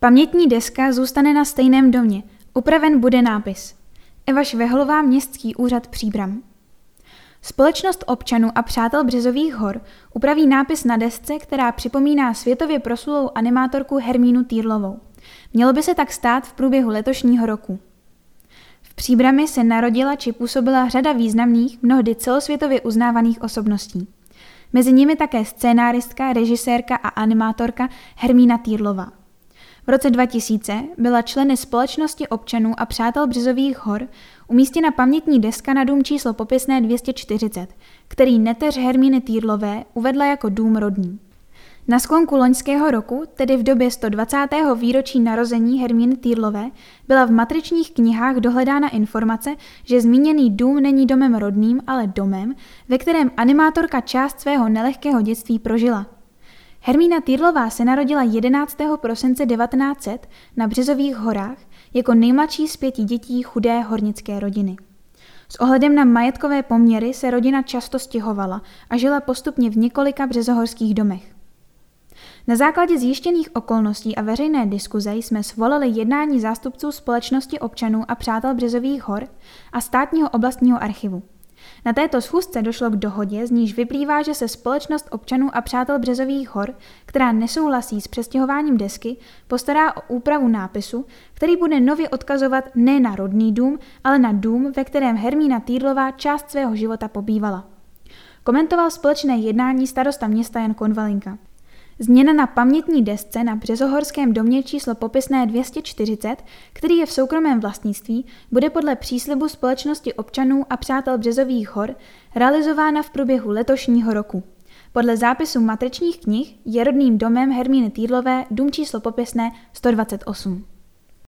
Pamětní deska zůstane na stejném domě. Upraven bude nápis. Eva Švehlová, Městský úřad Příbram. Společnost občanů a přátel Březových hor upraví nápis na desce, která připomíná světově proslulou animátorku Hermínu Týrlovou. Mělo by se tak stát v průběhu letošního roku. V Příbrami se narodila či působila řada významných, mnohdy celosvětově uznávaných osobností. Mezi nimi také scénáristka, režisérka a animátorka Hermína Týrlová. V roce 2000 byla členy Společnosti občanů a přátel Březových hor umístěna pamětní deska na dům číslo popisné 240, který neteř Hermíny Týrlové uvedla jako dům rodný. Na sklonku loňského roku, tedy v době 120. výročí narození Hermíny Týrlové, byla v matričních knihách dohledána informace, že zmíněný dům není domem rodným, ale domem, ve kterém animátorka část svého nelehkého dětství prožila – Hermína Týrlová se narodila 11. prosince 1900 na Březových horách jako nejmladší z pěti dětí chudé hornické rodiny. S ohledem na majetkové poměry se rodina často stěhovala a žila postupně v několika březohorských domech. Na základě zjištěných okolností a veřejné diskuze jsme svolali jednání zástupců společnosti občanů a přátel Březových hor a státního oblastního archivu. Na této schůzce došlo k dohodě, z níž vyplývá, že se společnost občanů a přátel Březových hor, která nesouhlasí s přestěhováním desky, postará o úpravu nápisu, který bude nově odkazovat ne na rodný dům, ale na dům, ve kterém Hermína Týrlová část svého života pobývala. Komentoval společné jednání starosta města Jan Konvalinka. Změna na pamětní desce na Březohorském domě číslo popisné 240, který je v soukromém vlastnictví, bude podle příslibu společnosti občanů a přátel Březových hor realizována v průběhu letošního roku. Podle zápisu matričních knih je rodným domem Hermíny Týdlové dům číslo popisné 128.